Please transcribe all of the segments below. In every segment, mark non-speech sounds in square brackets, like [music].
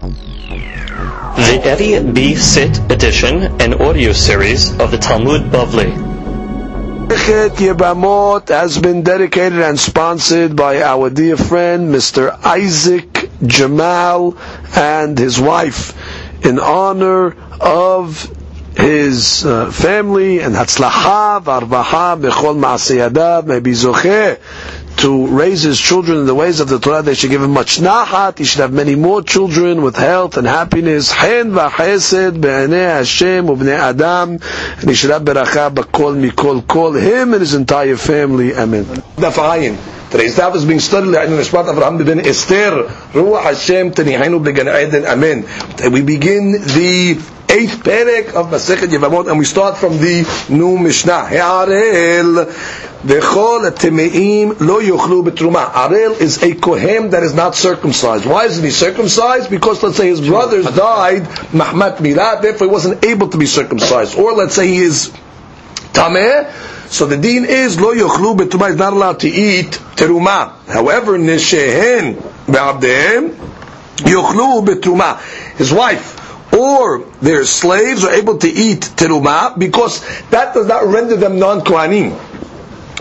The Eddie B. Sit edition and audio series of the Talmud Bavli. Masechet Yebamot has been dedicated and sponsored by our dear friend Mr. Isaac Jamal and his wife in honor of his uh, family and Hatzlacha v'arvaha bechol ma'asiyadav may to raise his children in the ways of the Torah. They should give him much nahat. He should have many more children with health and happiness. Hen v'chesed Hashem u'bnei Adam. And he should have beracha b'kol mikol kol. Him and his entire family. Amen. Today's daf is being studied in the Shpat Avraham ben Esther. Ruach Hashem tenihainu b'gan Eden. Amen. We begin the eighth perek of Masechet Yevamot, and we start from the new Mishnah. He'arel v'chol temeim lo yochlu betruma. Arel is a kohen that is not circumcised. Why isn't he circumcised? Because let's say his brothers died mahmat mirat, therefore he wasn't able to be circumcised. Or let's say he is tameh, so the deen is lo yochlu betruma is not allowed to eat teruma. However, nishehen be'abdehem yochlu betruma. His wife or their slaves are able to eat teruma because that does not render them non-kohanim.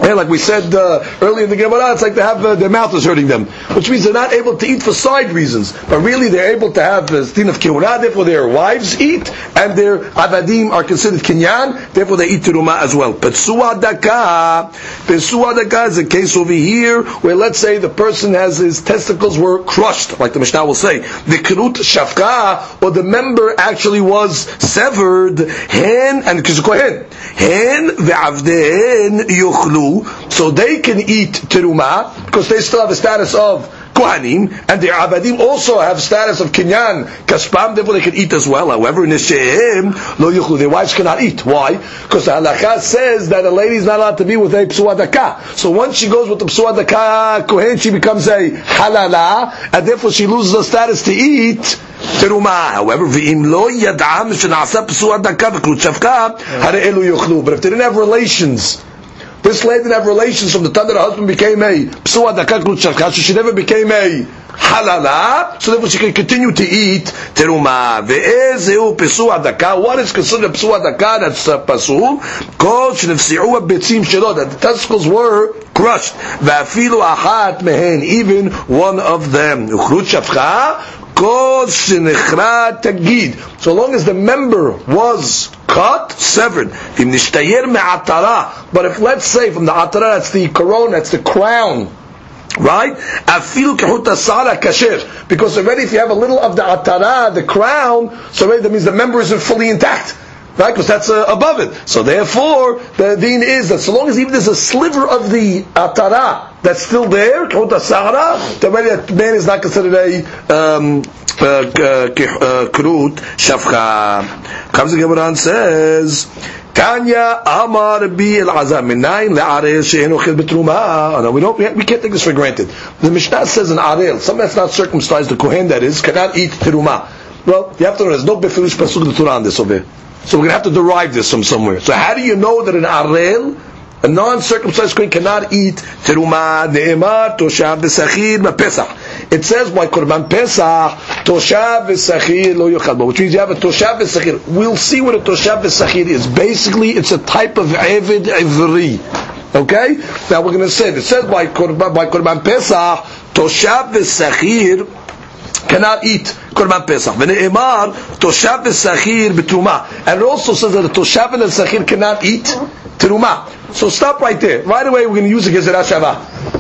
Yeah, like we said uh, earlier in the Gemara, it's like they have uh, their mouth is hurting them, which means they're not able to eat for side reasons, but really they're able to have the din of kibbutz. Therefore, their wives eat, and their avadim are considered kinyan. Therefore, they eat teruma as well. But suadaka, suadaka is a case over here where let's say the person has his testicles were crushed, like the Mishnah will say, the krut shafka, or the member actually was severed. Hen and kohen, hen ve'avden yuchlu so they can eat teruma because they still have a status of kohanim, and their abadim also have status of kinyan kaspam. Therefore, they can eat as well. However, nisheim lo yuchlu, their wives cannot eat. Why? Because the halakha says that a lady is not allowed to be with a psuadaka. So once she goes with the psuadaka kohen, she becomes a halala, and therefore she loses her status to eat. teruma. However, v'im lo yadam shenasa psuadaka v'krut shavka, hare elu yuchlu. But if they didn't have relations this lady didn't have relations from the time that her husband became a psua dakak so she never became a halala, so therefore she can continue to eat teruma. Ve'ezeu daka. What is considered pesua daka? That's uh, pasul. Kol shenefsi'u shelo. That the testicles were crushed. Ve'afilu achat mehen. Even one of them. Uchrut. So long as the member was cut, severed. But if let's say from the atara, that's the corona, that's the crown, right? Afilu kehuta sara kasher. Because already if you have a little of the atara, the crown, so already that means the member isn't fully intact. Right, because that's uh, above it. So therefore, the deen is that so long as even there's a sliver of the atara that's still there, kehuta sara, the man is not considered a um, krut shafcha. Comes the Gemara and says, Tanya Amar Bi El Azam Minayin LeArel She'en Ochel Betruma. No, we don't. We can't take this for granted. The Mishnah says an Arel, something that's not circumcised, the Kohen that is, cannot eat teruma. Well, you have to know there's no befirish pasuk the Torah on this over. So we're going to have to derive this from somewhere. So how do you know that an Arel a non-circumcised Kohen cannot eat teruma ne'emar toshav v'sachir pesach. It says by korban pesach toshav v'sachir lo yochal which means you have a toshav v'sachir. We'll see what a toshav v'sachir is. Basically, it's a type of evid ivri. Okay? Now we're going to say it says by korban by korban pesach toshav v'sachir cannot eat korban pesach. And it also says that a toshav and a sachir cannot eat teruma. So stop right there. Right away, we're going to use a Gezerah Shava.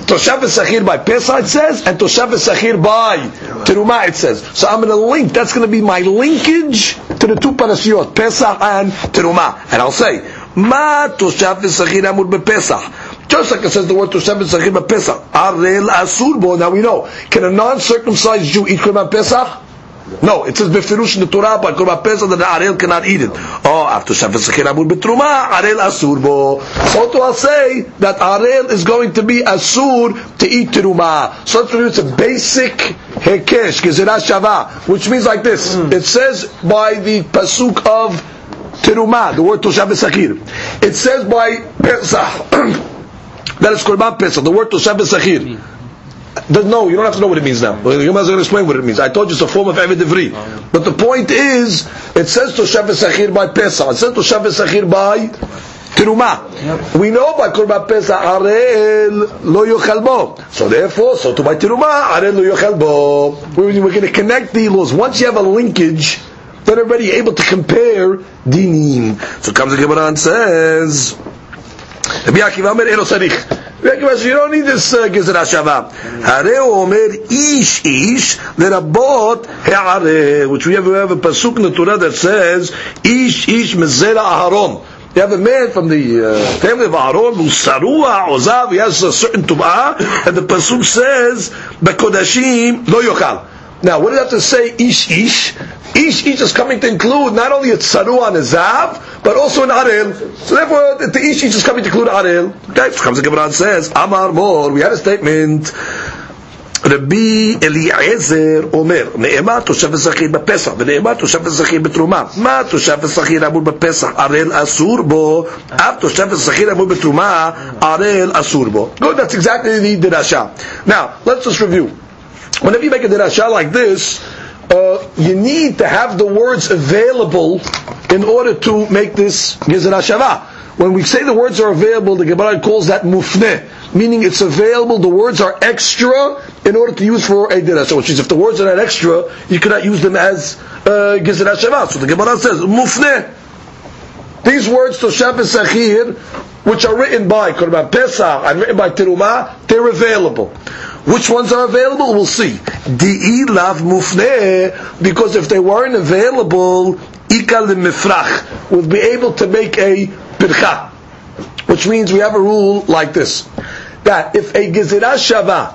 Toshav Sachir by Pesach it says, and Toshav Sachir by Teruma it says. So I'm going to link, that's going to be my linkage to the two parashiot, Pesach and Teruma. And I'll say, Ma Toshav Sachir Amur BePesach. Just like it says the word Toshav Sachir BePesach. Arel Asur Bo. Now we know, can a non-circumcised Jew eat Korban Pesach? No, it says befirush in the Torah by Korban Pesach that the Arel cannot eat it. Oh, after Shabbos Sechir Abur Betruma, Arel Asur bo. So to say that Arel is going to be Asur to eat Teruma. So it's a basic Hekesh, Gezerah Shava, which means like this. Mm. It says by the Pasuk of Teruma, the word Toshav Sakir. It says by Pesach, [clears throat] that is Korban Pesach, the word Toshav Sakir. No, you don't have to know what it means now. You might as well explain what it means. I told you it's a form of Eved Ivri. Oh, but the point is, it says Toshav Sachir by Pesach. It says Toshav Sachir by Tiruma. We know by Korban Pesach, Arel lo yochel bo. So therefore, so to by Tiruma, Arel lo yochel bo. We're going to connect the laws. Once you have a linkage, then already able to compare dinim. So comes the Gemara and says, Rabbi Akiva Omer Ero Sarich. you don't need this uh, גזרה שווה. הרי הוא אומר איש איש לרבות הערה, which we have, we have a pasuk in the Torah that says איש איש מזרע אהרון. You have a man from the uh, family of Aaron who's sarua, ozav, he has a certain tum'ah, and the pasuk says, "Bekodashim lo yochal." Now, what do you have to say, ish ish? Ish ish is coming to include not only a sarua and a zav, but also an arel. So therefore, the ish ish is coming to include arel. Okay, so comes the Gemara and says, Amar Mor, we had a statement. רבי אליעזר אומר, נאמר תושב ושכיר בפסח, ונאמר תושב ושכיר בתרומה. מה תושב ושכיר אמור בפסח? ערל אסור בו, אף תושב ושכיר אמור בתרומה, ערל אסור בו. Good, that's exactly the dirasha. Now, let's just review. Whenever you make a dirasha like this, uh, you need to have the words available in order to make this Gizra Shava. When we say the words are available, the Gemara calls that mufne meaning it's available, the words are extra in order to use for a dirasha, which is if the words are not extra, you cannot use them as uh, gizra shava. So the Gemara says, mufne. These words, Toshav Sachir, which are written by Korban Pesach and written by Terumah, they're available. Which ones are available? We'll see. Di'i lav mufne, because if they weren't available, ikal mifrach, would be able to make a pircha. Which means we have a rule like this. That if a gezirah shava,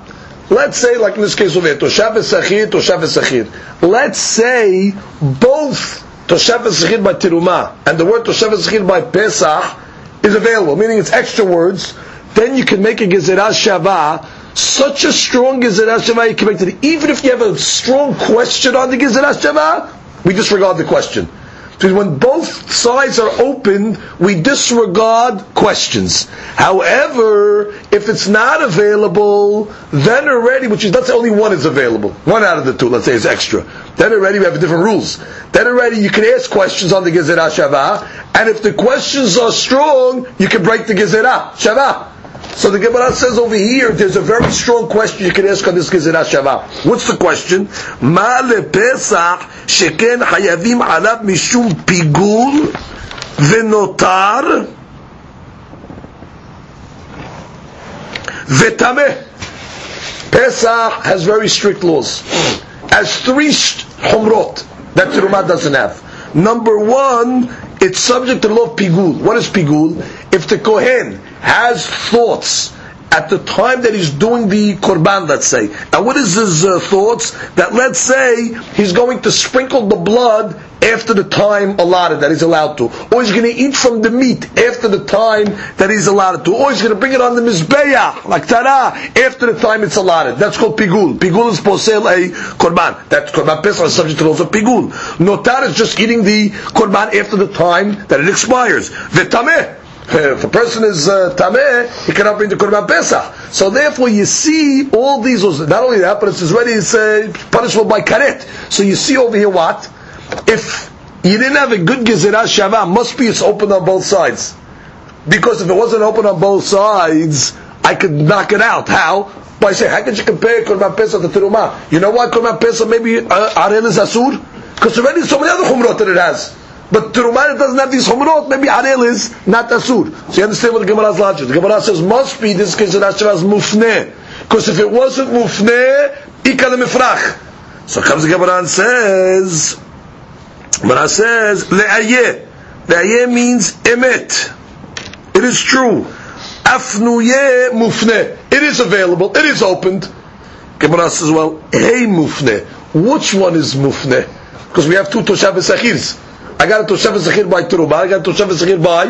let's say like in this case over here, toshav esachir, toshav esachir. Let's say both toshav esachir by tiruma and the word toshav esachir by pesach is available, meaning it's extra words, then you can make a gezirah shava such a strong gezerah shava you can. Even if you have a strong question on the gezerah shava, we disregard the question. Because when both sides are open, we disregard questions. However, if it's not available, then already, which is let's say only one is available, one out of the two, let's say is extra. Then already we have different rules. Then already you can ask questions on the Gezerah Shavah, and if the questions are strong, you can break the Gezerah Shavah. So the Gemara says over here, there's a very strong question you can ask on this Gezerah Shava. What's the question? Ma lepesach sheken hayavim alav mishum pigul venotar vetame. Pesach has very strict laws. Has three humrot that Terumah doesn't have. Number one, it's subject to law of pigul. What is pigul? If the Kohen has thoughts at the time that he's doing the korban, let's say. And what is his uh, thoughts? That let's say he's going to sprinkle the blood after the time allotted that he's allowed to, or he's going to eat from the meat after the time that he's allotted to, or he's going to bring it on the mizbeah like tara after the time it's allotted. That's called pigul. Pigul is posel a korban. That korban pesach is subject to also pigul. Notar is just eating the korban after the time that it expires. V'tameh if a person is uh, tameh, he cannot bring the korban pesach. So therefore, you see all these. Not only that, but it's already it's uh, punishable by karet. So you see over here what if you didn't have a good gezerah shava, must be it's open on both sides. Because if it wasn't open on both sides, I could knock it out. How? By saying, how could you compare korban pesach to terumah? You know why korban pesach maybe uh, arel is asur? Because already so many other chumrot that it has. But Terumat doesn't have these chumrot, maybe Arel is not Asur. So you understand what Gemara's logic. The Gemara says, must be this case of Asher as Mufneh. Because if it wasn't Mufneh, Ika the Mifrach. So comes the Gemara and says, Gemara says, Le'ayeh. Le'ayeh means emet. It is true. Afnuye mufne. It is available. It is opened. Gemara says, well, hey mufne. Which one is mufne? Because we have two Toshav Sachirs. I got a Toshav Zechir by Teruma, I got a Toshav Zechir by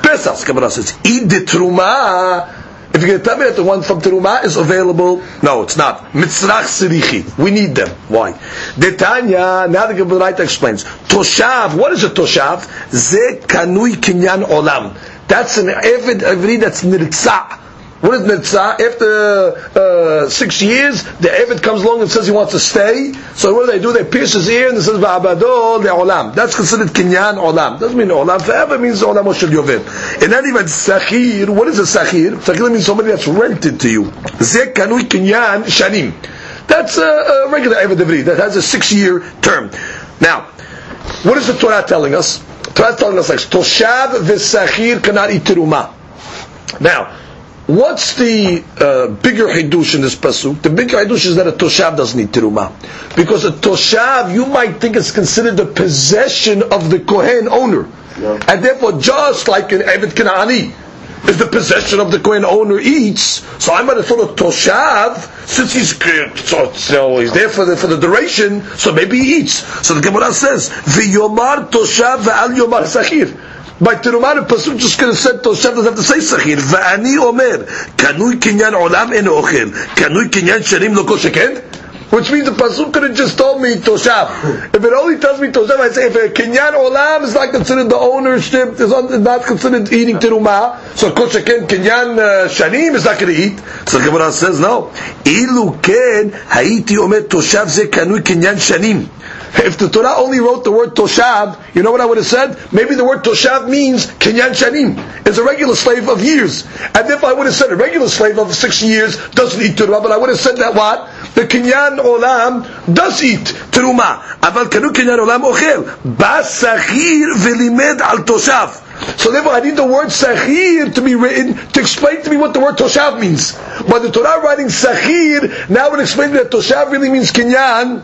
Pesach. Gemara says, eat the Teruma. If you're going to tell me that the one from Teruma is available, no, it's not. Mitzrach Sirichi. We need them. Why? Detanya, now the Gemara explains. Toshav, what is a Toshav? Ze kanui kinyan olam. That's an Eved Avri that's nirtza. What is? After uh, six years, the Eved comes along and says he wants to stay. So what do they do? They pierce his ear and it says, Va'abado le'olam. That's considered kinyan olam. Doesn't mean olam forever, means olam oshel yovel. In any event, sachir, what is a sachir? Sachir means somebody that's rented to you. Ze kanui kinyan shanim. That's a, a regular Eved Ivri. That has a six-year term. Now, what is the Torah telling us? Torah is telling us like, Toshav v'sachir cannot eat teruma. Now, What's the uh, bigger hidush in this pasuk? The bigger hidush is that a toshav doesn't need teruma, because a toshav you might think is considered the possession of the kohen owner, yeah. and therefore just like an eved kanani is the possession of the kohen owner eats. So I'm going to throw a toshav since he's so, so he's there for the for the duration. So maybe he eats. So the Gemara says v'yomar toshav v'al yomar sachir. By Terumah, the Pasuk just could have said Toshav doesn't have to say Sachir. Va'ani Omer, Kanui Kinyan Olam En Ochel, Kanui Kinyan Sharim Lo Kol Which means the Pasuk could have just told me Toshav. If it only tells me Toshav, I say if a Kinyan Olam is not considered the ownership, is not considered eating Terumah, so Kol Sheken Kinyan uh, Sharim is not going to eat. So the Gemara says no. Ilu Ken, Haiti Omer Toshav Ze Kanui Kinyan Shanim. If the Torah only wrote the word Toshav, you know what I would have said? Maybe the word Toshav means Kenyan Shanim. Is a regular slave of years. And if I would have said a regular slave of six years doesn't eat Torah, but I would have said that what? The Kenyan Olam does eat Teruma. אבל כנו קניין עולם אוכל. בא שכיר ולימד על תושב. So therefore, I need the word sachir to be written to explain to me what the word toshav means. But the Torah writing sachir now would explain that toshav really means kinyan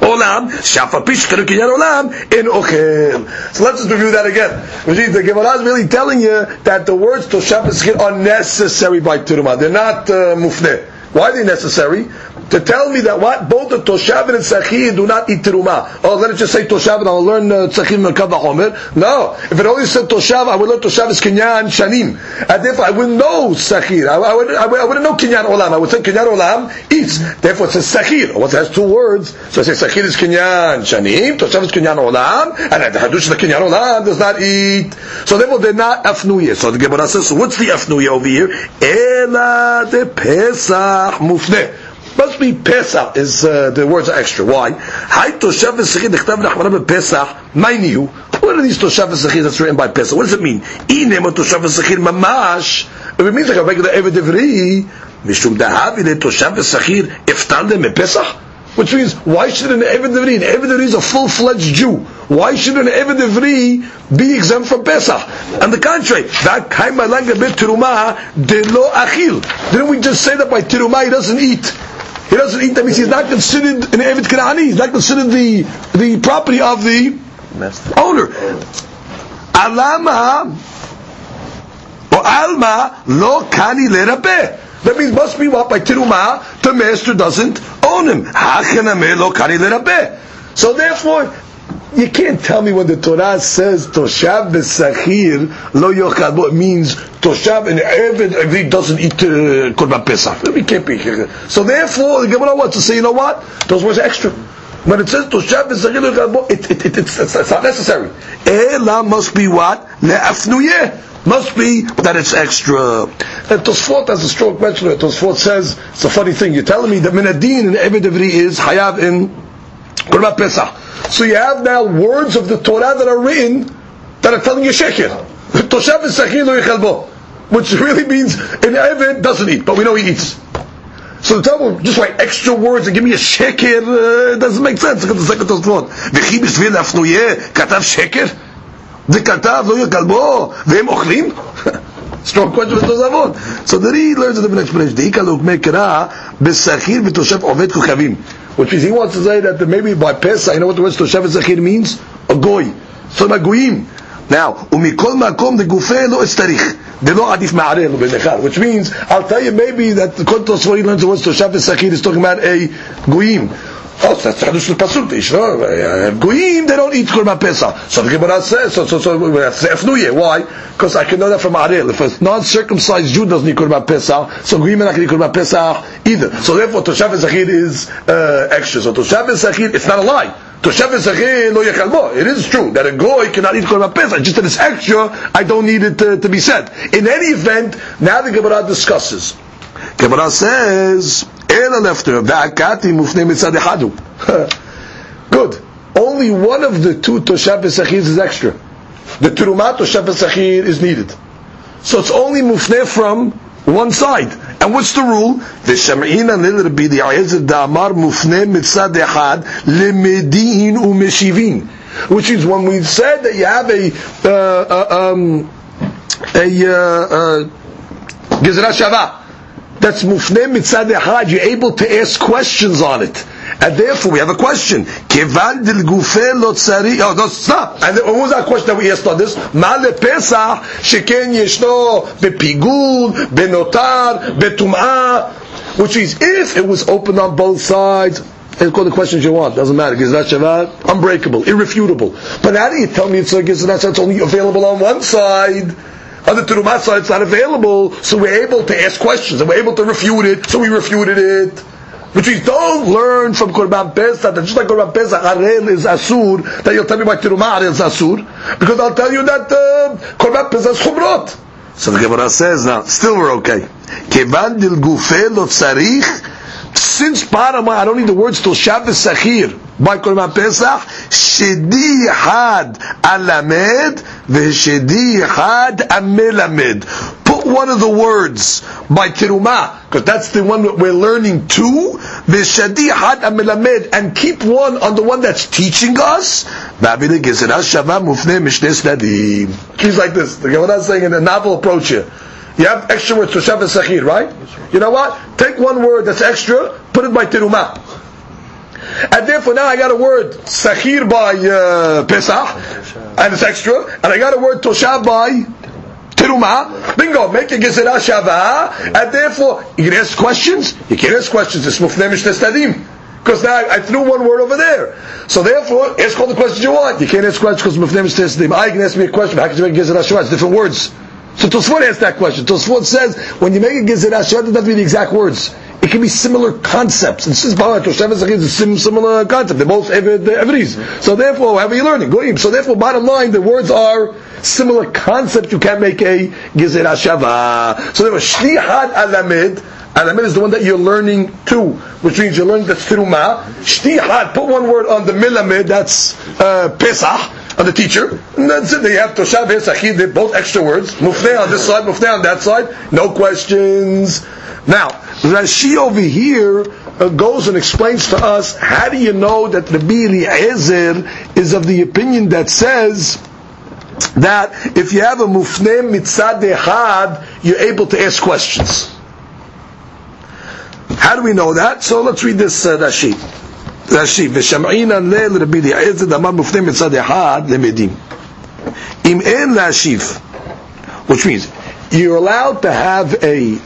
Olam, shafa pish kinyan olam in ochel. So let's just review that again. The Gemara is really telling you that the words toshav and are necessary by Turma. They're not uh, mufne. Why are they necessary? to tell me that what both the toshav and tzachir do not eat teruma. Oh, let it just say toshav and I'll learn uh, tzachir and kavachomer. No, if it only said toshav, I would learn toshav is kinyan shanim, and therefore I wouldn't know tzachir. I, I, would, I, would, I wouldn't know kinyan olam. I would say kinyan olam eats. Therefore it says tzachir. What has two words? So I say tzachir is kinyan shanim, toshav is kinyan olam, and the hadush the kinyan olam does not eat. So therefore they're not afnuye. So the Gemara says, what's the afnuye over here? Ela de pesach mufne. Must be Pesach is uh, the words are extra. Why? Hay toshav. Mainu. What are these toshav v'sechid that's written by Pesach? What does it mean? Inem toshav v'sechid mamash. It means like a regular evri, mishum le toshav Pesach. Which means, why should an Eved Ivri, an Eved is a full-fledged Jew. Why should an Eved Ivri be exempt from Pesach? On the contrary, that kaima langa bit teruma de lo achil. Didn't we just say that by teruma he doesn't eat? He doesn't eat them. He's not considered an Eved Kanani. He's not considered the, the property of the owner. Alama or Alma lo kani lerabeh. That means must be what by tiruma the master doesn't own him. lo kani lerabeh. So therefore, you can't tell me when the Torah says Toshav Besachir lo yochal, it means Toshav and Eved Eved doesn't eat uh, Korban Pesach. We can't be here. So therefore, the Gemara wants to say, you know what? Those words extra. When it says Toshav Besachir lo yochal, it, it, it, it's, it's, not necessary. Ela must be what? Le'afnuyeh must be that it's extra. And Tosfot has a strong it. Tosfot says, it's a funny thing, you're telling me that Minadin in Eved Evri is Hayav in Korban Pesach. So you have now words of the Torah that are written that are telling you sheker. Toshav is lo which really means an Eved doesn't eat, but we know he eats. So the Talmud just write extra words and give me a sheker, uh, it doesn't make sense. Look at the second Tosfot. וכי בשביל להפנויה כתב שקר? וכתב לא יהיה כלבו והם אוכלים? strong question for Tosfot. So the Ri learns a different explanation. Deika lukme kera besachir v'toshev ovet kukavim. Which means he wants to say that maybe by pesa. you know what the word toshev and zachir means? A goy. So about goyim. Now, umikol makom the gufei lo estarich. The lo adif ma'areh lo benechar. Which means, I'll tell you maybe that the Kuntres he learns the word Toshav Zachir is talking about a goyim. Oh, so that's Hadush Pasuk, Ishra. Goyim, they don't eat Korban Pesach. So the Gemara says, so, so, so, that's Efnuye. Why? Because I can know that from Arel. If a non-circumcised Jew doesn't eat Korban Pesach, so Goyim not going to eat Korban Pesach either. So therefore, Toshav Zachir is uh, extra. So Toshav Zachir, it's not a lie. Toshav Esachir lo yechal bo. It is true that a goy cannot eat korban pesach. Just that it's extra, I don't need it to, to be said. In any event, now the Gemara discusses. Gemara says, "Ela lefter va'akati mufne mitzad echadu." [laughs] Good. Only one of the two toshav Esachir is extra. The terumat toshav Esachir is needed. So it's only mufne from one side. And what's the rule? V'sham'ina lil Rabbi Eliezer da'amar mufne mitzad echad lemedin u'meshivin. Which is when we said that you have a uh, uh, um, a uh, uh, gezerah shava that's mufne mitzad echad, you're able to ask questions on it. And therefore we have a question. Kevan. Oh, no, stop. And what was that question that we asked on this? Sheken yeshno bepigul, benotar, betum'ah. Which is, if it was open on both sides, it's called the questions you want. Doesn't matter. Gizrat Shabbat, unbreakable, irrefutable. But how do you tell me it's a Gizrat? It's only available on one side. On the Terumat side, it's not available. So we're able to ask questions and we're able to refute it. So we refuted it. Which means don't learn from Korban Pesach that just like Korban Pesach, Harel is Asur, that you'll tell me why Terumah Harel is Asur, because I'll tell you that uh, Korban Pesach is Chumrot. So the Gemara says now, still we're okay. Kevan dil gufe lo tzarich, since bottom I don't need the words till Shabbos Sachir by Korban Pesach, Shedi Had Alamed, V'Shedi Had Amelamed. Put one of the words by Terumah, because that's the one that we're learning too, V'Shedi Had Amelamed, and keep one on the one that's teaching us. He's like this, the Gemara is saying in a novel approach here. You have extra words to Shabbos Sachir, right? You know what? Take one word that's extra, put it by Terumah. And therefore now I got a word Sachir by uh, Pesach, and it's extra, and I got a word Toshav by Terumah. Bingo, make a Gezerah Shavah, and therefore you can ask questions. You can ask questions. It's Mufneh Mishneh because now I, I threw one word over there. So therefore, ask all the questions you want. You can't ask questions because Mufneh Mishneh I can ask me a question. How can you make Gezerah Shavah? It's different words. So Tosfot asked that question. Tosfot says when you make a gezerah it doesn't have to be the exact words. It can be similar concepts. And since Baal Toshav is a similar concept, they're both Evris. So therefore, whatever you're learning, goyim. So therefore, bottom line, the words are similar concepts. You can't make a gezerah shava. So there therefore, shlihad alamid. Alamid is the one that you're learning to, which means you're learning the terumah. Shtihad, put one word on the milamid, that's uh, Pesach, on the teacher. And that's it. They have Toshav Sachid, both extra words. Mufneh on this side, Mufneh on that side. No questions. Now, Rashi over here uh, goes and explains to us, how do you know that Rabbi Eliezer is of the opinion that says that if you have a mufneh mitzad echad, you're able to ask questions. How do we know that? So let's read this uh, Rashi. Rashi, ושמעינן ליל רבי אליעזר דאמר מופנה מצד אחד למדים. אם אין להשיב, which means you're allowed to have a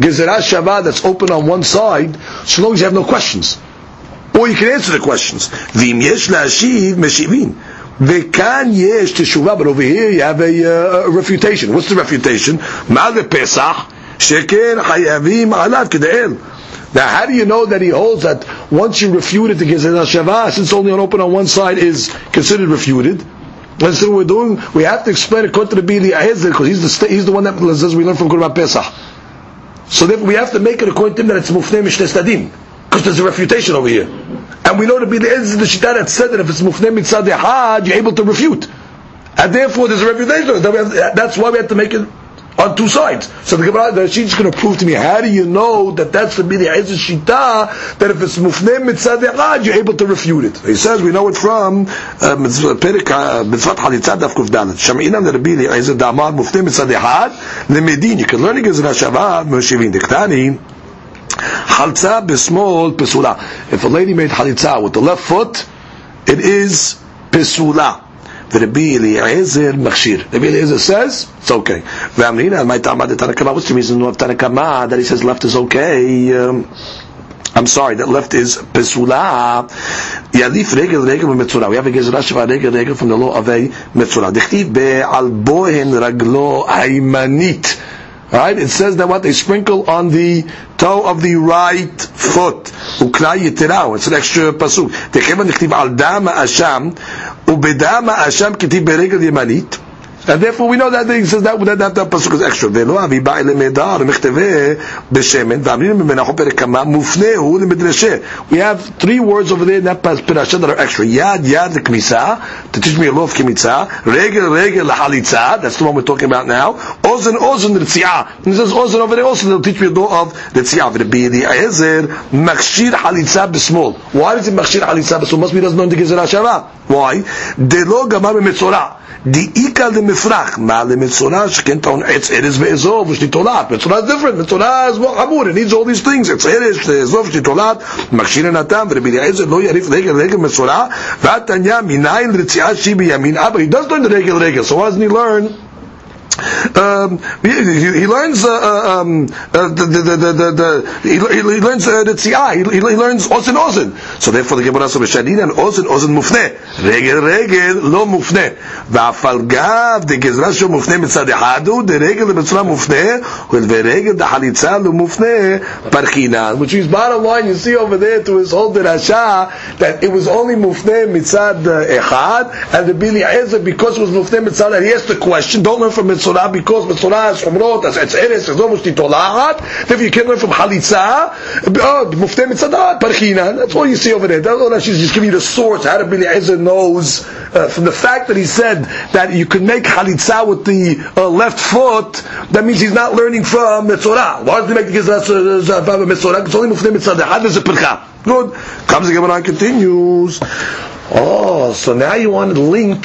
gezerah shava that's open on one side, so long as you have no questions. Or you can answer the questions. ואם יש להשיב, משיבים. וכאן יש תשובה, but over here you have a, uh, a refutation. What's the refutation? מה זה פסח? שכן חייבים עליו כדאל. Now, how do you know that he holds that once you refute refuted the Gezerah Shavah, since only an open on one side is considered refuted? And so we're doing, we have to explain according to the Bili because he's the, he's the one that says we learn from Kurban Pesach. So therefore we have to make it according to him that it's Mufneh Mishneh Stadim, because there's a refutation over here. And we know to be the Ahezer, the Shita that said that if it's Mufneh Mitzad Ehad, you're able to refute. And therefore there's a refutation. That's why we have to make it on two sides. So the Gemara, the she's going to prove to me, how do you know that that's the Bidi Ezra Shita, that if it's Mufneh Mitzad Echad, you're able to refute it. He says, we know it from Perik Mitzvat Halitzad Daf Kuf Dalet. Sham'inam the Rabbi Eliezer Damar Mufneh Mitzad Echad, Lemedin, you can learn it as Rashavad, Moshivin Diktani, Chalza b'smol pesula. If a lady made halitza with the left foot, it is pesula. Rabbi Eliezer Machshir. Rabbi Eliezer says it's okay. V'amrina my tamad Tanakama. What's the reason of Tanakama that he says left is okay? Um, I'm sorry, that left is pesula. Yalif regel regel mitzura. We have a gezerah shava regel regel from the law of a mitzura. Dichtiv be al bohen raglo aymanit. Right? It says that what they sprinkle on the toe of the right foot. Ukra yitirau. It's an extra pasuk. Techevan dichtiv al dam asham ובדם האשם כתיב ברגל ימנית. And therefore we know that he says that that, that, that pasuk is extra. ולא אבי בא אל מידע מכתבי בשמן, ואמרים ממנו פרק כמה, מופנה הוא למדרשה. We have three words over there in that parasha that are extra. יד יד לכניסה, to teach me a law of כמיצה, רגל רגל לחליצה, that's the one we're talking about now, אוזן אוזן לרציעה. And it says אוזן over there also, they'll teach me a law of רציעה. ורבי אליעזר, מכשיר חליצה בשמאל. Why is it מכשיר חליצה בשמאל? must be doesn't know the גזרה שווה. Why? דלא גמר במצורע. דאיכא mifrach. Ma'ale mitzorah, sheken ta'on etz eres is different. Mitzorah is more. It needs all these things. Etz eres, ve'ezov, shnitolat. Makshir natam, v'Rebbi Eliezer lo yarif regel regel He does learn the regel regel. So why does he learn? Um, he, he, learns uh, uh, um, uh, the, the, the, the, he, learns the tzi'ah, he, he learns ozen ozen. So therefore the Gemara says, and ozen ozen mufne, regel regel lo mufne, va'afal gav de gezra shel mufne mitzad ehadu de regel mitzvah mufne, ul ve regel de halitza lo mufne parchina." Which is bottom line. You see over there to his whole derasha that it was only mufne mitzad echad, and the Bili Ezer because it was mufne mitzad, he asked the question. Don't learn from mitzvah. Because because Metzorah has Chumrot, as it's Eres, as almost Titolahat. Therefore you can learn from Halitza, uh, Mufteh Mitzadat, parchina. That's all you see over there. That's all that she's just giving you the source, how Rabbi Eliezer knows, uh, from the fact that he said that you can make Halitza with the uh, left foot, that means he's not learning from Metzorah. Why does he make the Gizra from uh, Metzorah? It's only Mufteh Mitzadat. How does it Percha? Good. Comes the Gemara continues. Oh, so now you want to link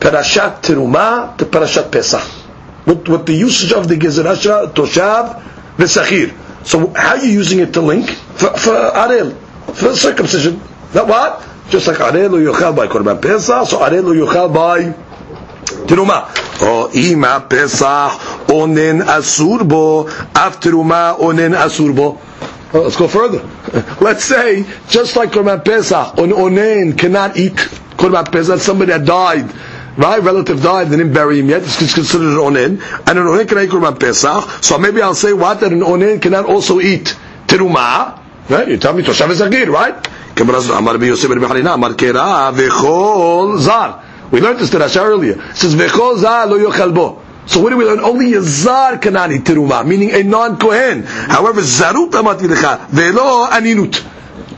Parashat Teruma to Parashat Pesach with, what the usage of the Gezerasha, Toshav, the Sakhir. So how are you using it to link? For, for Arel, for circumcision. That what? Just like Arel or Yochel by Korban Pesach, so Arel or Yochel by Terumah. Oh, Ima Pesach, Onen Asurbo, after Terumah, Onen Asurbo. Oh, let's go further. [laughs] Let's say, just like Korban Pesach, on Onen cannot eat Korban Pesach, somebody that died, my relative died, they didn't bury him yet, it's considered an onin, and an onin can eat Korban Pesach, so maybe I'll say what, that an onen cannot also eat teruma, right? You tell me, Toshav is Agir, right? We learned this Terasha earlier. It says, vechol zar lo yochalbo. So what do we learn? Only a zar can eat teruma, meaning a non-Kohen. However, zarut amati lecha, ve'lo aninut.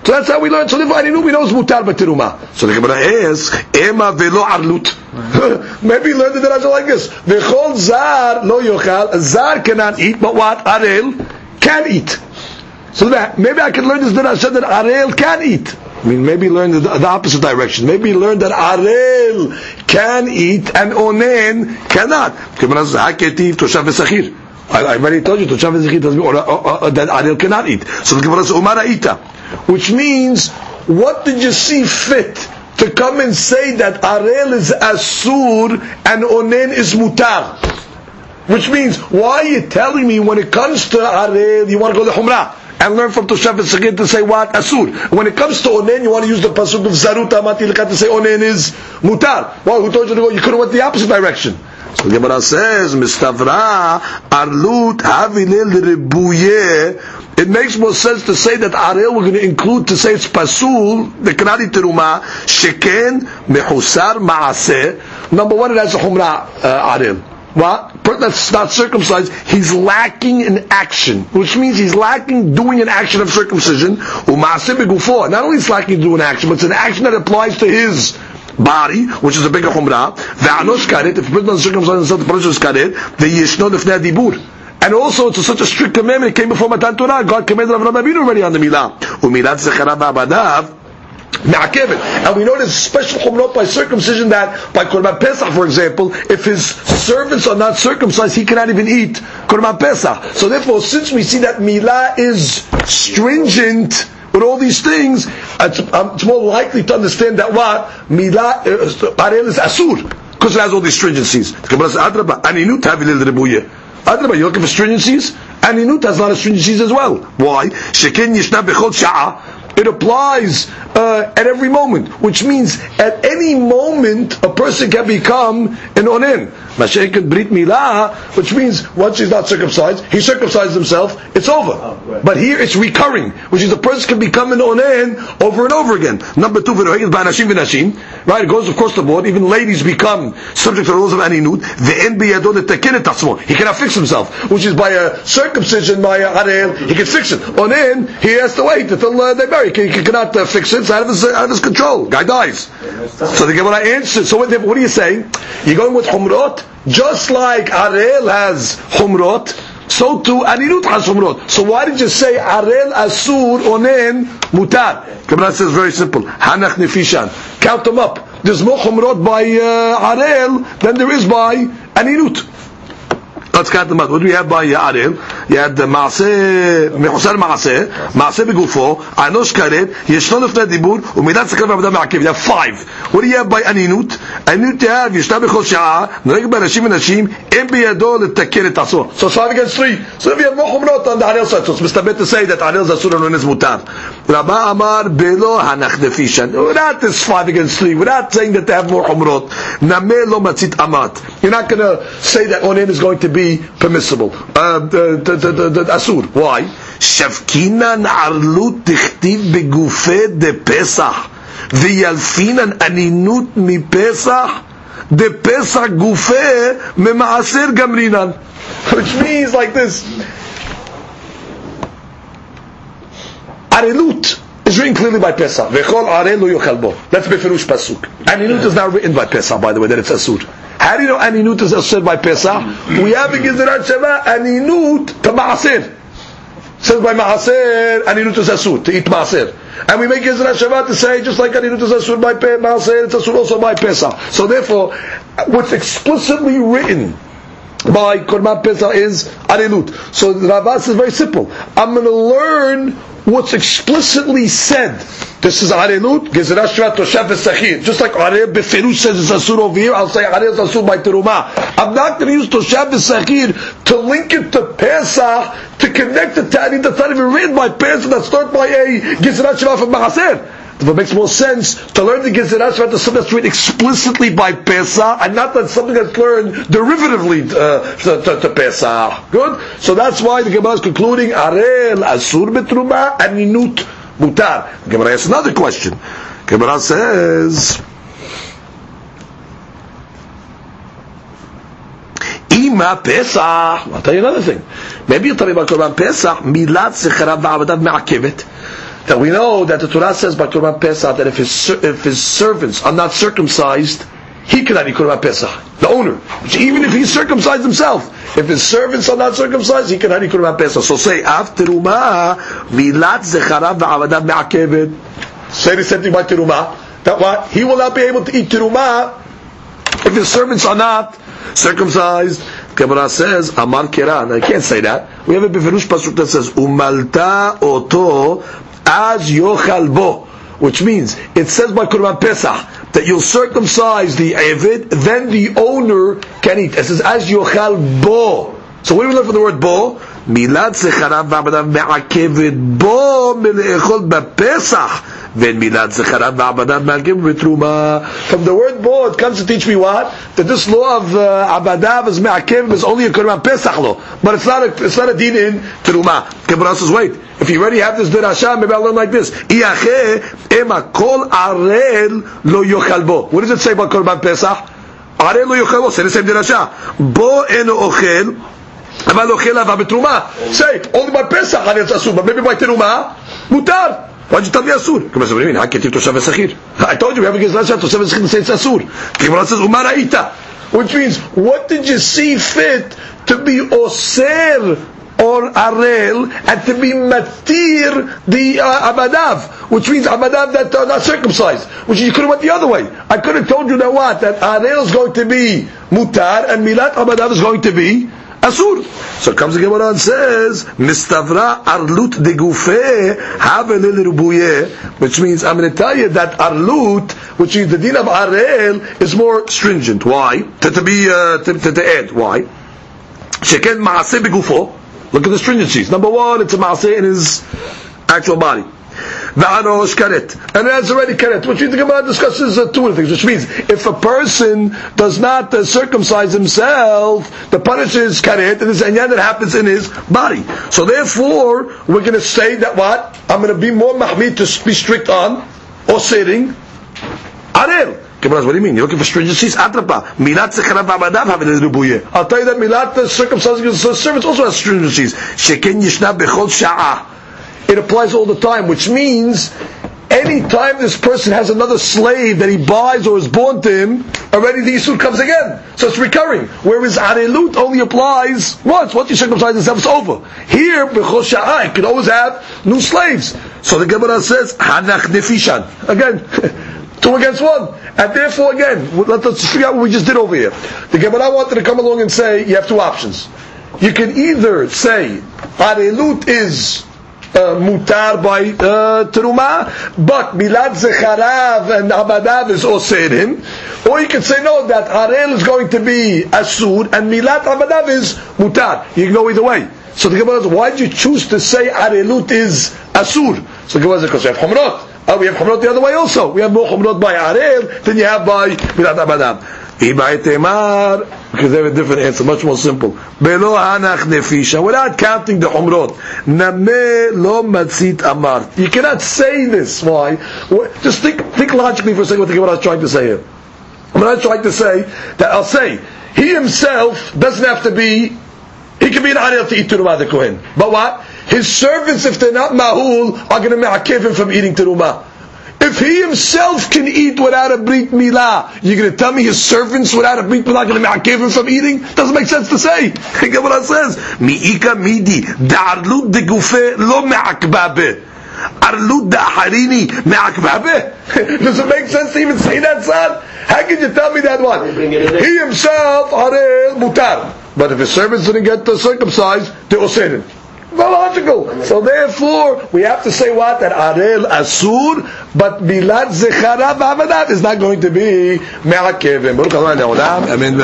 So that's how we learn. So therefore, aninut we know is mutar teruma. So the Gemara asks, ema ve'lo arlut. [laughs] Maybe learn the Rasha like this. V'chol zar lo yochal. Zar cannot eat, but what? Arel can eat. So that, maybe I can learn this Rasha that Arel can eat. I mean, maybe learn the, the, opposite direction. Maybe learn that Arel can eat and Onen cannot. I, I already told you Toshav or, or, or, that Arel cannot eat. So the Gemara says Umar Ita, which means what did you see fit to come and say that Arel is Asur and Onen is Mutar? Which means, why are you telling me when it comes to Arel, you want to go to Humrah? And learn from Toshav Segid to say what? Asur. When it comes to Onen, you want to use the pasuk of Zarut Amati to say Onen is Mutar. Well, who told you to go? You could have went the opposite direction. So Gemara says, Mistavra Arlut Havilil Ribuye. It makes more sense to say that Arel we're going to include to say it's Pasul, the Kanadi Teruma, Sheken, Mehusar, Maaseh. Number one, it has a Humra uh, Arel what? That's not circumcised. He's lacking in action, which means he's lacking doing an action of circumcision. Not only is lacking doing an action, but it's an action that applies to his body, which is a bigger chumrah. If a person doesn't circumcise himself, the person is karet. Dibur. And also, it's such a strict commandment. It came before Matan Torah. God commanded Avraham Avinu already on the milah. Umilat zechara. And we know there's special chumrot by circumcision that by Korban Pesach, for example, if his servants are not circumcised, he cannot even eat Korban Pesach. So therefore, since we see that Milah is stringent with all these things, it's, um, it's more likely to understand that what? Milah, uh, is Asur, because it has all these stringencies. Adraba, you're looking for stringencies? Aninut has a lot of stringencies as well. Why? It applies uh, at every moment, which means at any moment a person can become an onen. Mashiach Brit Milah, which means once he's not circumcised, he circumcises himself, it's over. Oh, right. But here it's recurring, which is a person can become an onen over and over again. Number two, v'noheged b'anashim v'nashim, right? It goes across the board. Even ladies become subject to the rules of aninut. Ve'en biyado letakin et atzmo. He cannot fix himself, which is by a circumcision, by a harel, he can fix it. Onen, he has to wait until uh, they marry. He, he cannot uh, fix it. It's out of his out of his control. Guy dies. So they the Gemara answers. So what, what are you saying? You're going with humrot, just like Arel has humrot, so too Aninut has humrot. So why did you say Arel Asur Onen Mutar? Gemara says very simple. Hanach Nefishan. Count them up. There's more humrot by uh, Arel than there is by Aninut. Let's count them out. What do we have by Ya'aril? You had the Ma'aseh, Mehusar Ma'aseh, Ma'aseh Begufo, Anosh Karet, Yeshnon Lefne Dibur, Umidat Sekar V'Abda Ma'akev. You have five. What do you have by Aninut? Aninut you have, Yishna Bechol Sha'a, Noreg Barashim V'Nashim, Em B'Yado L'Taker Et Asor. So it's five against three. So if you have more Chumrot on the Aril side, so it's Mistabet to say that Aril is Asur and Nun is Mutar. Rabba Amar Belo Hanach Nefishan. We're not five against three. We're not saying that they have more Umrot. Namelo Matzit Amat. You're not going to say that Onin is going to be permissible. Um, the, Asur. Why? Shavkinan Arlut Tichtiv Begufe De Pesach. V'yalfinan Aninut Mi Pesach. De Pesach Gufe Memaaser Gamrinan. [laughs] Which means like this. Arelut is written clearly by Pesach. V'chol arelu yokalbo. That's Beferush Pasuk. Aninut is not written by Pesach, by the way, that it's Asur. How do you know Aninut is Asur by Pesach? We have a Gezerat Shema, Aninut to Ma'asir. Says by Ma'asir, Aninut is Asur, to eat Ma'asir. And we make Gezerat Shema to say, just like Aninut is Asur by Pe- it's Asur also by Pesach. So therefore, what's explicitly written by Korban Pesach is Aninut. So the Ravas is very simple. I'm going to learn what's explicitly said. This is Arinut, Gezerah Shvat Toshav Sachir. Just like Areh Beferush says it's Asur over here, I'll say Areh is Asur by Terumah. I'm not going to use Toshav Sachir to link it to Pesach, to connect it to Arinut that's not even written by Pesach, that start by a Gezerah Shvat from Maaser. If it makes more sense to learn the Gezerah to something that's written explicitly by Pesach, and not that something that's learned derivatively uh, to, to, to Pesach. Good? So that's why the Gemara is concluding, Arel Asur Betruma and Ninut Mutar. The Gemara asks another question. Gemara says, Ima Pesach. I'll tell you another thing. Maybe you'll tell me about Korban Pesach. Milat Zecharav Va'avadat Me'akevet. That we know that the Torah says by Korban Pesach that if his if his servants are not circumcised, he cannot eat Korban Pesach. The owner, even if he's circumcised himself, if his servants are not circumcised, he cannot eat Korban Pesach. So say after Terumah, Milat Zecharav Va'avadat Me'akevet. Say the same thing by Terumah. That what he will not be able to eat Terumah if his servants are not circumcised. Gemara says, Amar Kiran. I can't say that. We have a Beferush Pasuk that says, Umalta oto az yochal bo, which means it says by Kurban Pesach that you'll circumcise the Evid, then the owner can eat. It says as yochal bo. So what do we learn from the word bo? Milad secharav v'abadav me'akevet bo mele'echol b'pesach. ואין מילת זכריו ועבדיו מעכבת בתרומה. From the word bo, it comes to teach me what? That this law of uh, abadav is מעכב is only a Korban Pesach law. But it's not a, it's not a din in teruma. Gemara says, wait, if you already have this dirasha, maybe I'll learn like this. Iache ema kol arel lo yochal bo. What does it say about Korban Pesach? Arel lo yochal bo. Say the same dirasha. Bo eno ochel אבל אוכל אהבה בתרומה. Say, only by Pesach it's אסור, but maybe by תרומה, מותר. Why'd you tell me Asur? Come on, what do you mean? Haketiv Toshav Sechir. I told you, we have a Gezal Shah Toshav Sechir say it's Asur. Gemara says, Umar Aita. Which means, what did you see fit to be Oser or Arel and to be Matir the uh, Abadav? Which means Abadav that are uh, not circumcised. Which you could have went the other way. I could have told you that what? That Arel is going to be Mutar and Milat Abadav is going to be asur. So comes the Gemara and says, Mistavra arlut de gufe havelil rubuye, which means I'm going to tell you that arlut, which is the din of arel, is more stringent. Why? To, be uh, to add. Why? Sheken maaseh begufo. Look at the stringencies. Number one, it's a maaseh in his actual body. Va'arosh karet. And it has already karet, which the Gemara discusses uh, two things, which means if a person does not uh, circumcise himself, the punishment is karet, and there's an that happens in his body. So therefore, we're going to say that what? I'm going to be more mahmid to be strict on, or sitting, arel. Gemara what do you mean? You're looking for stringencies? Atrapa. Milat zecharav abadav have I'll tell you that milat circumcising servants also has stringencies. Sheken yishna bechol sha'ah. It applies all the time, which means any time this person has another slave that he buys or is born to him, already the Yisur comes again. So it's recurring. Whereas Arelut only applies once. Once you circumcise yourself, it's over. Here, Sha'ah, you can always have new slaves. So the Gemara says, Hanach Nefishan. Again, [laughs] Two against one. And therefore, again, let us figure out what we just did over here. The Gemara wanted to come along and say, you have two options. You can either say, Arelut is mutar by uh, teruma, but milad zecharav and abadav is oserim. Or you can say no, that arel is going to be asur and milad abadav is mutar. You can go either way. So the Gemara says, why did you choose to say arelut is asur? So the Gemara says, because you have chomrot. Oh, we have chumrot the other way also. We have more chumrot by arel than you have by milat abadam. Because they have a different answer, much more simple. Belo hanach nefisha, without counting the chumrot. Name lo matzit amar. You cannot say this. Why? Just think, think logically for a second what the Gemara is trying to say here. I'm not trying to say that I'll say he himself doesn't have to be. He can be an arel to eat to the kohen. But what? His servants, if they're not mahul, are going to ma'akev him from eating teruma. If he himself can eat without a brit milah, you're going to tell me his servants without a brit milah are going to ma'akev him from eating? Doesn't make sense to say. [laughs] Gemara says, mi'ika midi, da'arlut de gufe lo me'akbabe. Arlut da'harini me'akbabe. [laughs] Does it make sense to even say that, son? How can you tell me that one? He himself, are mutar. But if his servants didn't get circumcised, they will say logical. So therefore, we have to say what? That Arel Asur, but Bilad Zechara Ba'avadat is not going to be Me'akevim. Baruch Amen.